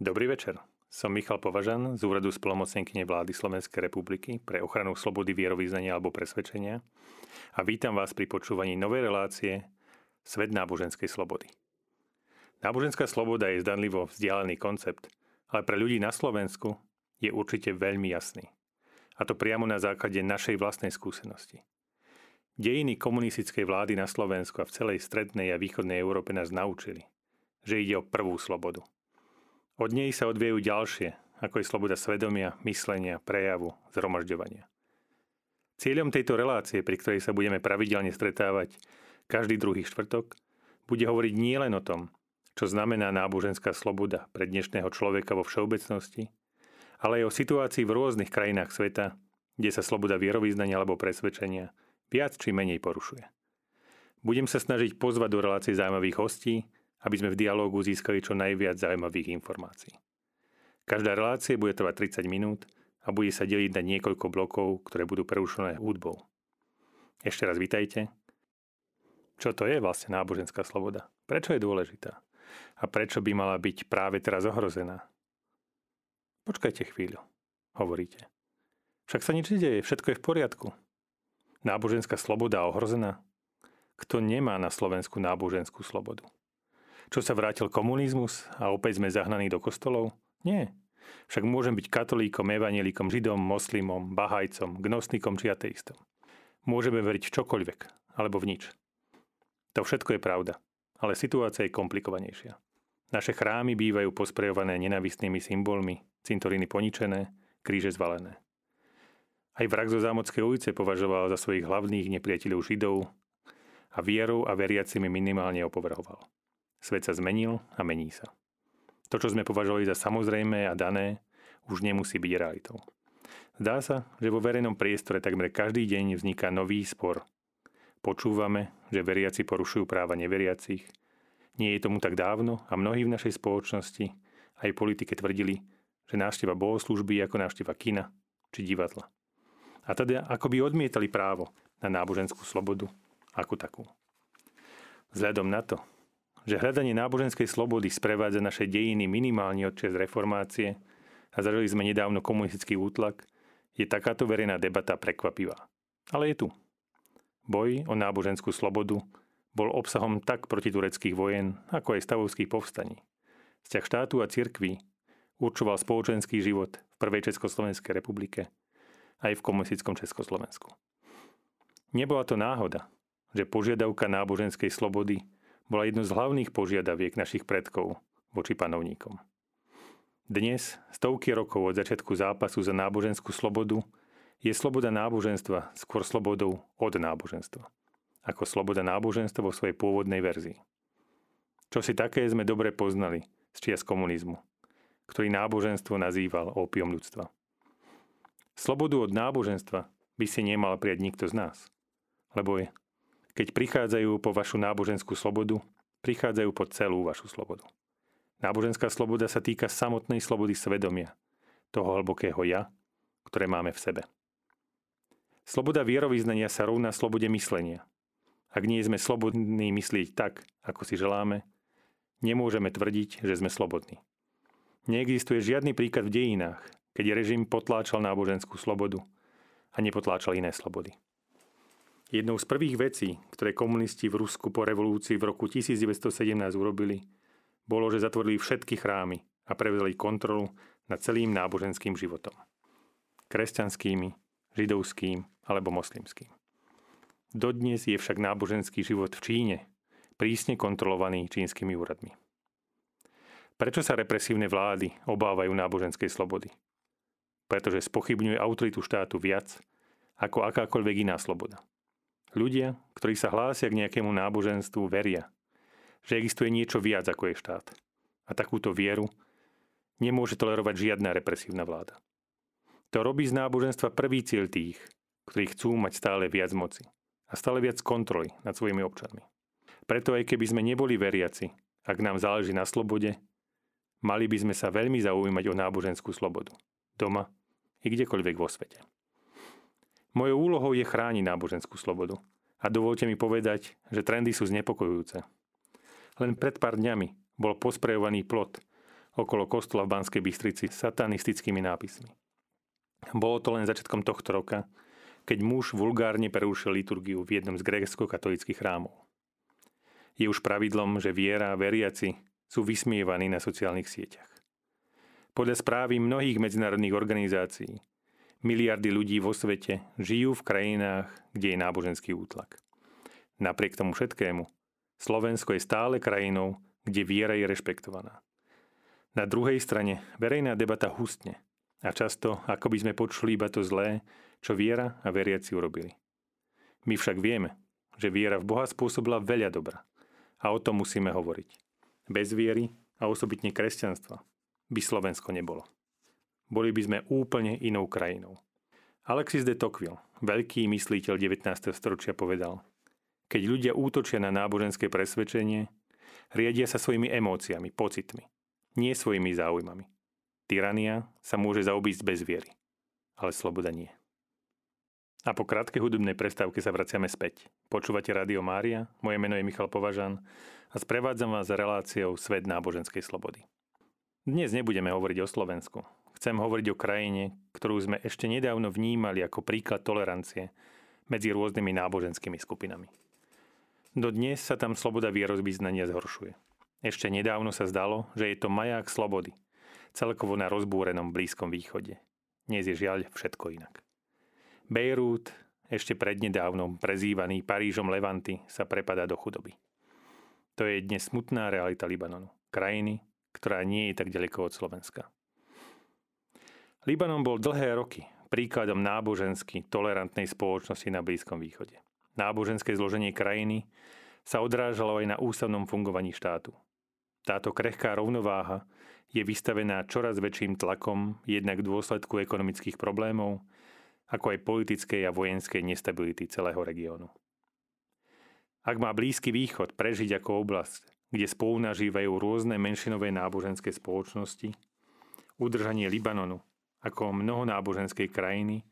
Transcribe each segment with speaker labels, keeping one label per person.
Speaker 1: Dobrý večer. Som Michal Považan z úradu spolomocnenkyne vlády Slovenskej republiky pre ochranu slobody vierovýznania alebo presvedčenia a vítam vás pri počúvaní novej relácie Svet náboženskej slobody. Náboženská sloboda je zdanlivo vzdialený koncept, ale pre ľudí na Slovensku je určite veľmi jasný. A to priamo na základe našej vlastnej skúsenosti. Dejiny komunistickej vlády na Slovensku a v celej strednej a východnej Európe nás naučili, že ide o prvú slobodu – od nej sa odviejú ďalšie, ako je sloboda svedomia, myslenia, prejavu, zhromažďovania. Cieľom tejto relácie, pri ktorej sa budeme pravidelne stretávať každý druhý štvrtok, bude hovoriť nielen o tom, čo znamená náboženská sloboda pre dnešného človeka vo všeobecnosti, ale aj o situácii v rôznych krajinách sveta, kde sa sloboda vierovýznania alebo presvedčenia viac či menej porušuje. Budem sa snažiť pozvať do relácie zaujímavých hostí, aby sme v dialógu získali čo najviac zaujímavých informácií. Každá relácia bude trvať 30 minút a bude sa deliť na niekoľko blokov, ktoré budú prerušené hudbou. Ešte raz vitajte. Čo to je vlastne náboženská sloboda? Prečo je dôležitá? A prečo by mala byť práve teraz ohrozená? Počkajte chvíľu, hovoríte. Však sa nič nedieje, všetko je v poriadku. Náboženská sloboda ohrozená? Kto nemá na Slovensku náboženskú slobodu? Čo sa vrátil komunizmus a opäť sme zahnaní do kostolov? Nie. Však môžem byť katolíkom, evanelikom, židom, moslimom, bahajcom, gnosnikom či ateistom. Môžeme veriť v čokoľvek, alebo v nič. To všetko je pravda, ale situácia je komplikovanejšia. Naše chrámy bývajú posprejované nenavistnými symbolmi, cintoríny poničené, kríže zvalené. Aj vrak zo Zámodskej ulice považoval za svojich hlavných nepriateľov židov a vierou a veriacimi minimálne opovrhoval. Svet sa zmenil a mení sa. To, čo sme považovali za samozrejmé a dané, už nemusí byť realitou. Zdá sa, že vo verejnom priestore takmer každý deň vzniká nový spor. Počúvame, že veriaci porušujú práva neveriacich. Nie je tomu tak dávno a mnohí v našej spoločnosti aj politike tvrdili, že návšteva bohoslúžby je ako návšteva kina či divadla. A teda akoby odmietali právo na náboženskú slobodu ako takú. Vzhľadom na to, že hľadanie náboženskej slobody sprevádza naše dejiny minimálne od čas reformácie a zažili sme nedávno komunistický útlak, je takáto verejná debata prekvapivá. Ale je tu. Boj o náboženskú slobodu bol obsahom tak protitureckých vojen, ako aj stavovských povstaní. Vzťah štátu a cirkví určoval spoločenský život v prvej Československej republike aj v komunistickom Československu. Nebola to náhoda, že požiadavka náboženskej slobody bola jednou z hlavných požiadaviek našich predkov voči panovníkom. Dnes, stovky rokov od začiatku zápasu za náboženskú slobodu, je sloboda náboženstva skôr slobodou od náboženstva, ako sloboda náboženstva vo svojej pôvodnej verzii. Čo si také sme dobre poznali z čias komunizmu, ktorý náboženstvo nazýval ópiom ľudstva. Slobodu od náboženstva by si nemal prijať nikto z nás, lebo je keď prichádzajú po vašu náboženskú slobodu, prichádzajú po celú vašu slobodu. Náboženská sloboda sa týka samotnej slobody svedomia, toho hlbokého ja, ktoré máme v sebe. Sloboda vierovýznania sa rovná slobode myslenia. Ak nie sme slobodní myslieť tak, ako si želáme, nemôžeme tvrdiť, že sme slobodní. Neexistuje žiadny príklad v dejinách, keď režim potláčal náboženskú slobodu a nepotláčal iné slobody. Jednou z prvých vecí, ktoré komunisti v Rusku po revolúcii v roku 1917 urobili, bolo, že zatvorili všetky chrámy a prevzali kontrolu nad celým náboženským životom. Kresťanským, židovským alebo moslimským. Dodnes je však náboženský život v Číne prísne kontrolovaný čínskymi úradmi. Prečo sa represívne vlády obávajú náboženskej slobody? Pretože spochybňuje autoritu štátu viac ako akákoľvek iná sloboda. Ľudia, ktorí sa hlásia k nejakému náboženstvu, veria, že existuje niečo viac ako je štát. A takúto vieru nemôže tolerovať žiadna represívna vláda. To robí z náboženstva prvý cieľ tých, ktorí chcú mať stále viac moci a stále viac kontroly nad svojimi občanmi. Preto aj keby sme neboli veriaci, ak nám záleží na slobode, mali by sme sa veľmi zaujímať o náboženskú slobodu. Doma i kdekoľvek vo svete. Mojou úlohou je chrániť náboženskú slobodu. A dovolte mi povedať, že trendy sú znepokojujúce. Len pred pár dňami bol posprejovaný plot okolo kostola v Banskej Bystrici satanistickými nápismi. Bolo to len začiatkom tohto roka, keď muž vulgárne prerušil liturgiu v jednom z grécko-katolických chrámov. Je už pravidlom, že viera a veriaci sú vysmievaní na sociálnych sieťach. Podľa správy mnohých medzinárodných organizácií miliardy ľudí vo svete žijú v krajinách, kde je náboženský útlak. Napriek tomu všetkému, Slovensko je stále krajinou, kde viera je rešpektovaná. Na druhej strane verejná debata hustne a často, ako by sme počuli iba to zlé, čo viera a veriaci urobili. My však vieme, že viera v Boha spôsobila veľa dobra. A o tom musíme hovoriť. Bez viery a osobitne kresťanstva by Slovensko nebolo. Boli by sme úplne inou krajinou. Alexis de Tocqueville, veľký mysliteľ 19. storočia, povedal Keď ľudia útočia na náboženské presvedčenie, riadia sa svojimi emóciami, pocitmi, nie svojimi záujmami. Tyrania sa môže zaobísť bez viery, ale sloboda nie. A po krátkej hudobnej prestávke sa vraciame späť. Počúvate Rádio Mária, moje meno je Michal Považan a sprevádzam vás reláciou Svet náboženskej slobody. Dnes nebudeme hovoriť o Slovensku. Chcem hovoriť o krajine, ktorú sme ešte nedávno vnímali ako príklad tolerancie medzi rôznymi náboženskými skupinami. Dodnes sa tam sloboda vierozbýznania zhoršuje. Ešte nedávno sa zdalo, že je to maják slobody, celkovo na rozbúrenom Blízkom východe. Dnes je žiaľ všetko inak. Bejrút, ešte prednedávnom prezývaný Parížom Levanty, sa prepadá do chudoby. To je dnes smutná realita Libanonu. Krajiny, ktorá nie je tak ďaleko od Slovenska. Libanon bol dlhé roky príkladom nábožensky tolerantnej spoločnosti na Blízkom východe. Náboženské zloženie krajiny sa odrážalo aj na ústavnom fungovaní štátu. Táto krehká rovnováha je vystavená čoraz väčším tlakom jednak v dôsledku ekonomických problémov, ako aj politickej a vojenskej nestability celého regiónu. Ak má Blízky východ prežiť ako oblasť, kde spolunažívajú rôzne menšinové náboženské spoločnosti, udržanie Libanonu ako mnohonáboženskej krajiny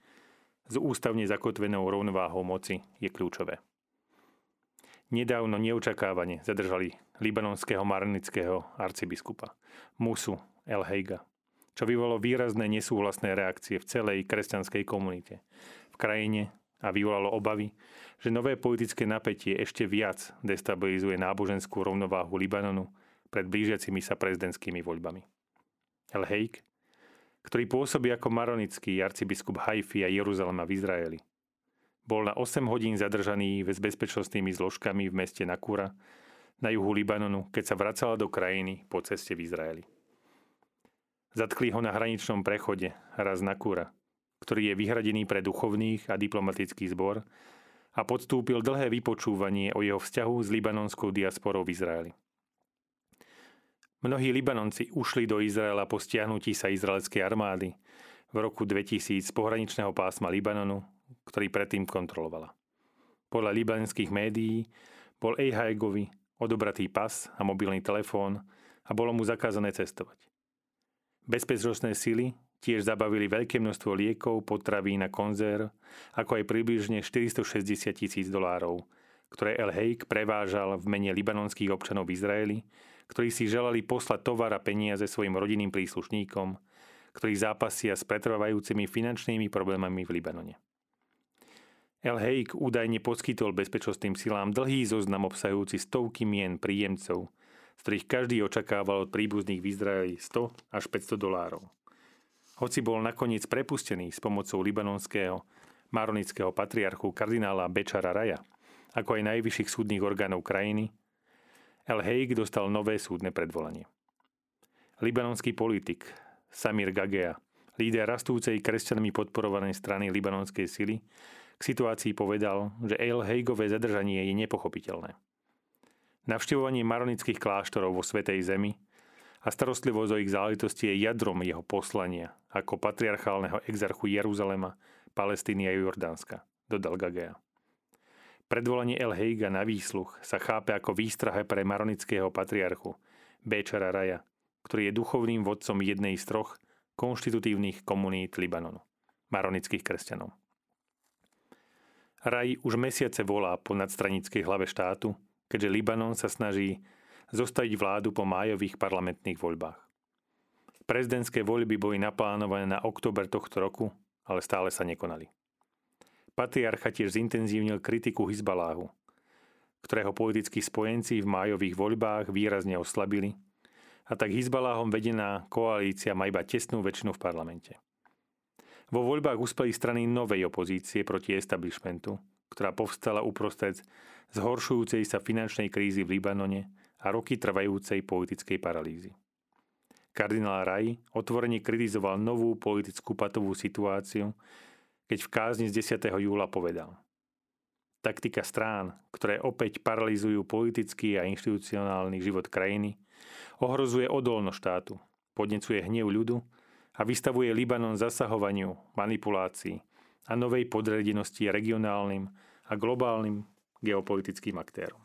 Speaker 1: s ústavne zakotvenou rovnováhou moci je kľúčové. Nedávno neočakávane zadržali libanonského marnického arcibiskupa Musu El Heiga, čo vyvolalo výrazné nesúhlasné reakcie v celej kresťanskej komunite v krajine a vyvolalo obavy, že nové politické napätie ešte viac destabilizuje náboženskú rovnováhu Libanonu pred blížiacimi sa prezidentskými voľbami. El Heik, ktorý pôsobí ako maronický arcibiskup Haifi a Jeruzalema v Izraeli, bol na 8 hodín zadržaný s bezpečnostnými zložkami v meste Nakura na juhu Libanonu, keď sa vracala do krajiny po ceste v Izraeli. Zatkli ho na hraničnom prechode raz Nakura, ktorý je vyhradený pre duchovných a diplomatický zbor a podstúpil dlhé vypočúvanie o jeho vzťahu s libanonskou diasporou v Izraeli. Mnohí Libanonci ušli do Izraela po stiahnutí sa izraelskej armády v roku 2000 z pohraničného pásma Libanonu, ktorý predtým kontrolovala. Podľa libanských médií bol Ejhaegovi odobratý pas a mobilný telefón a bolo mu zakázané cestovať. Bezpečnostné sily Tiež zabavili veľké množstvo liekov, potravín a konzerv, ako aj približne 460 tisíc dolárov, ktoré El Heik prevážal v mene libanonských občanov v Izraeli, ktorí si želali poslať tovar a peniaze svojim rodinným príslušníkom, ktorí zápasia s pretrvávajúcimi finančnými problémami v Libanone. El Heik údajne poskytol bezpečnostným silám dlhý zoznam obsahujúci stovky mien príjemcov, z ktorých každý očakával od príbuzných v Izraeli 100 až 500 dolárov. Hoci bol nakoniec prepustený s pomocou libanonského maronického patriarchu kardinála Bečara Raja, ako aj najvyšších súdnych orgánov krajiny, El Heik dostal nové súdne predvolanie. Libanonský politik Samir Gagea, líder rastúcej kresťanmi podporovanej strany libanonskej sily, k situácii povedal, že El Heigové zadržanie je nepochopiteľné. Navštevovanie maronických kláštorov vo Svetej Zemi a starostlivosť o ich záležitosti je jadrom jeho poslania ako patriarchálneho exarchu Jeruzalema, Palestíny a Jordánska, dodal Gagea. Predvolanie El Heiga na výsluch sa chápe ako výstrahe pre maronického patriarchu Béčara Raja, ktorý je duchovným vodcom jednej z troch konštitutívnych komunít Libanonu, maronických kresťanov. Raj už mesiace volá po nadstranickej hlave štátu, keďže Libanon sa snaží zostaviť vládu po májových parlamentných voľbách. Prezidentské voľby boli naplánované na október tohto roku, ale stále sa nekonali. Patriarcha tiež zintenzívnil kritiku Hizbaláhu, ktorého politickí spojenci v májových voľbách výrazne oslabili a tak Hizbaláhom vedená koalícia má iba tesnú väčšinu v parlamente. Vo voľbách uspeli strany novej opozície proti establishmentu, ktorá povstala uprostred zhoršujúcej sa finančnej krízy v Libanone a roky trvajúcej politickej paralýzy. Kardinál Raj otvorene kritizoval novú politickú patovú situáciu, keď v kázni z 10. júla povedal Taktika strán, ktoré opäť paralizujú politický a inštitucionálny život krajiny, ohrozuje odolnosť štátu, podnecuje hnev ľudu a vystavuje Libanon zasahovaniu, manipulácii a novej podredenosti regionálnym a globálnym geopolitickým aktérom.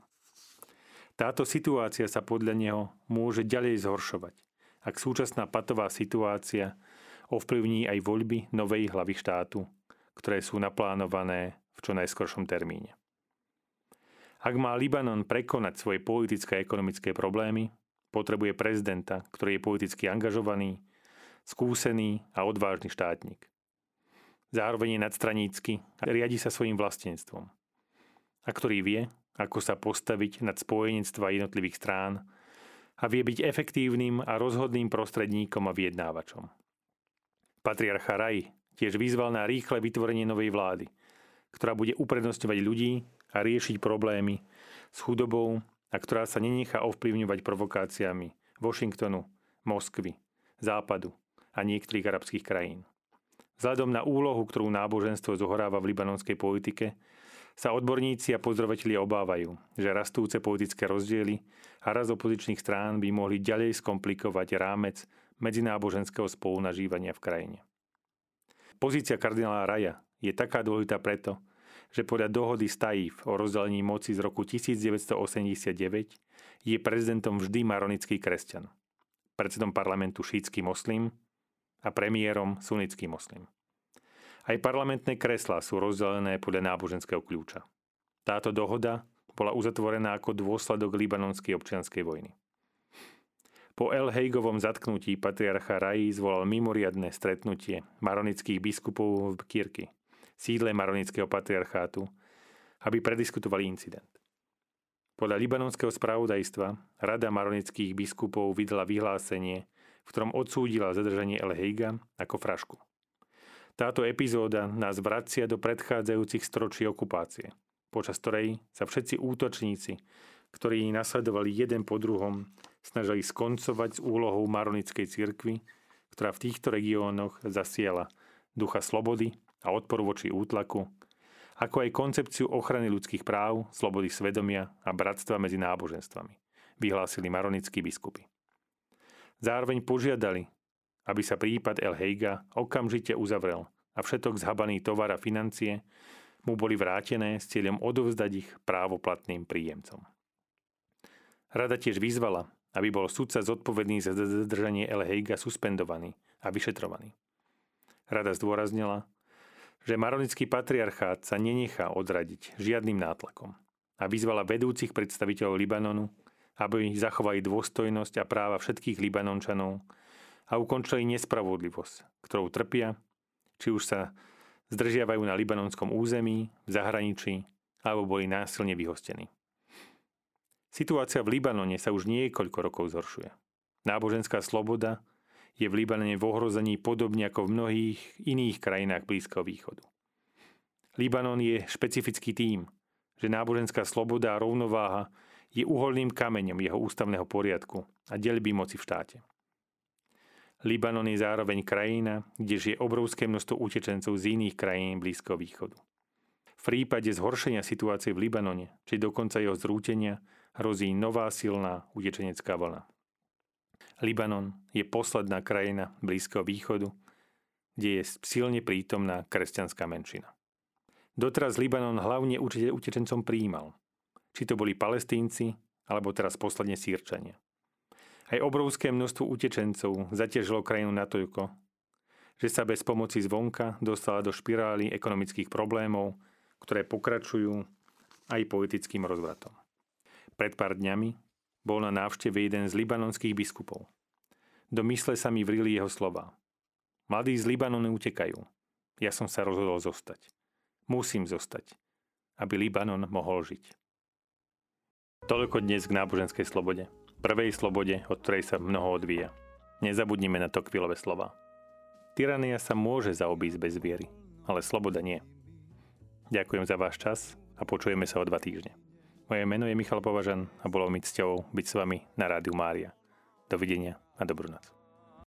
Speaker 1: Táto situácia sa podľa neho môže ďalej zhoršovať ak súčasná patová situácia ovplyvní aj voľby novej hlavy štátu, ktoré sú naplánované v čo najskoršom termíne. Ak má Libanon prekonať svoje politické a ekonomické problémy, potrebuje prezidenta, ktorý je politicky angažovaný, skúsený a odvážny štátnik. Zároveň je nadstranícky a riadi sa svojim vlastenstvom. A ktorý vie, ako sa postaviť nad spojenectva jednotlivých strán a vie byť efektívnym a rozhodným prostredníkom a vyjednávačom. Patriarcha Raj tiež vyzval na rýchle vytvorenie novej vlády, ktorá bude uprednostňovať ľudí a riešiť problémy s chudobou a ktorá sa nenechá ovplyvňovať provokáciami Washingtonu, Moskvy, Západu a niektorých arabských krajín. Vzhľadom na úlohu, ktorú náboženstvo zohráva v libanonskej politike, sa odborníci a pozorovatelia obávajú, že rastúce politické rozdiely a raz opozičných strán by mohli ďalej skomplikovať rámec medzináboženského spolunažívania v krajine. Pozícia kardinála Raja je taká dôležitá preto, že podľa dohody z o rozdelení moci z roku 1989 je prezidentom vždy maronický kresťan, predsedom parlamentu šítsky moslim a premiérom sunnický moslim. Aj parlamentné kreslá sú rozdelené podľa náboženského kľúča. Táto dohoda bola uzatvorená ako dôsledok libanonskej občianskej vojny. Po El Heigovom zatknutí patriarcha Rají zvolal mimoriadne stretnutie maronických biskupov v Kirky, sídle maronického patriarchátu, aby prediskutovali incident. Podľa libanonského spravodajstva Rada maronických biskupov vydala vyhlásenie, v ktorom odsúdila zadržanie El Heiga ako frašku. Táto epizóda nás vracia do predchádzajúcich stročí okupácie, počas ktorej sa všetci útočníci, ktorí nasledovali jeden po druhom, snažili skoncovať s úlohou maronickej cirkvy, ktorá v týchto regiónoch zasiela ducha slobody a odporu voči útlaku, ako aj koncepciu ochrany ľudských práv, slobody svedomia a bratstva medzi náboženstvami, vyhlásili maronickí biskupy. Zároveň požiadali aby sa prípad El Heiga okamžite uzavrel a všetok zhabaný tovar a financie mu boli vrátené s cieľom odovzdať ich právoplatným príjemcom. Rada tiež vyzvala, aby bol sudca zodpovedný za zadržanie El Heiga suspendovaný a vyšetrovaný. Rada zdôraznila, že maronický patriarchát sa nenechá odradiť žiadnym nátlakom a vyzvala vedúcich predstaviteľov Libanonu, aby zachovali dôstojnosť a práva všetkých Libanončanov a ukončili nespravodlivosť, ktorou trpia, či už sa zdržiavajú na libanonskom území, v zahraničí, alebo boli násilne vyhostení. Situácia v Libanone sa už niekoľko rokov zhoršuje. Náboženská sloboda je v Libanone v ohrození podobne ako v mnohých iných krajinách Blízkeho východu. Libanon je špecifický tým, že náboženská sloboda a rovnováha je uholným kameňom jeho ústavného poriadku a delby moci v štáte. Libanon je zároveň krajina, kde žije obrovské množstvo utečencov z iných krajín Blízkoho východu. V prípade zhoršenia situácie v Libanone, či dokonca jeho zrútenia, hrozí nová silná utečenecká vlna. Libanon je posledná krajina Blízkoho východu, kde je silne prítomná kresťanská menšina. Doteraz Libanon hlavne utečencom príjmal. Či to boli palestínci, alebo teraz posledne sírčania. Aj obrovské množstvo utečencov zaťažilo krajinu natoľko, že sa bez pomoci zvonka dostala do špirály ekonomických problémov, ktoré pokračujú aj politickým rozvratom. Pred pár dňami bol na návšteve jeden z libanonských biskupov. Do mysle sa mi vrili jeho slova. Mladí z Libanonu utekajú. Ja som sa rozhodol zostať. Musím zostať, aby Libanon mohol žiť. Toľko dnes k náboženskej slobode. Prvej slobode, od ktorej sa mnoho odvíja. Nezabudnime na Tokvilové slova. Tyrania sa môže zaobísť bez viery, ale sloboda nie. Ďakujem za váš čas a počujeme sa o dva týždne. Moje meno je Michal Považan a bolo mi cťou byť s vami na Rádiu Mária. Dovidenia a dobrú noc.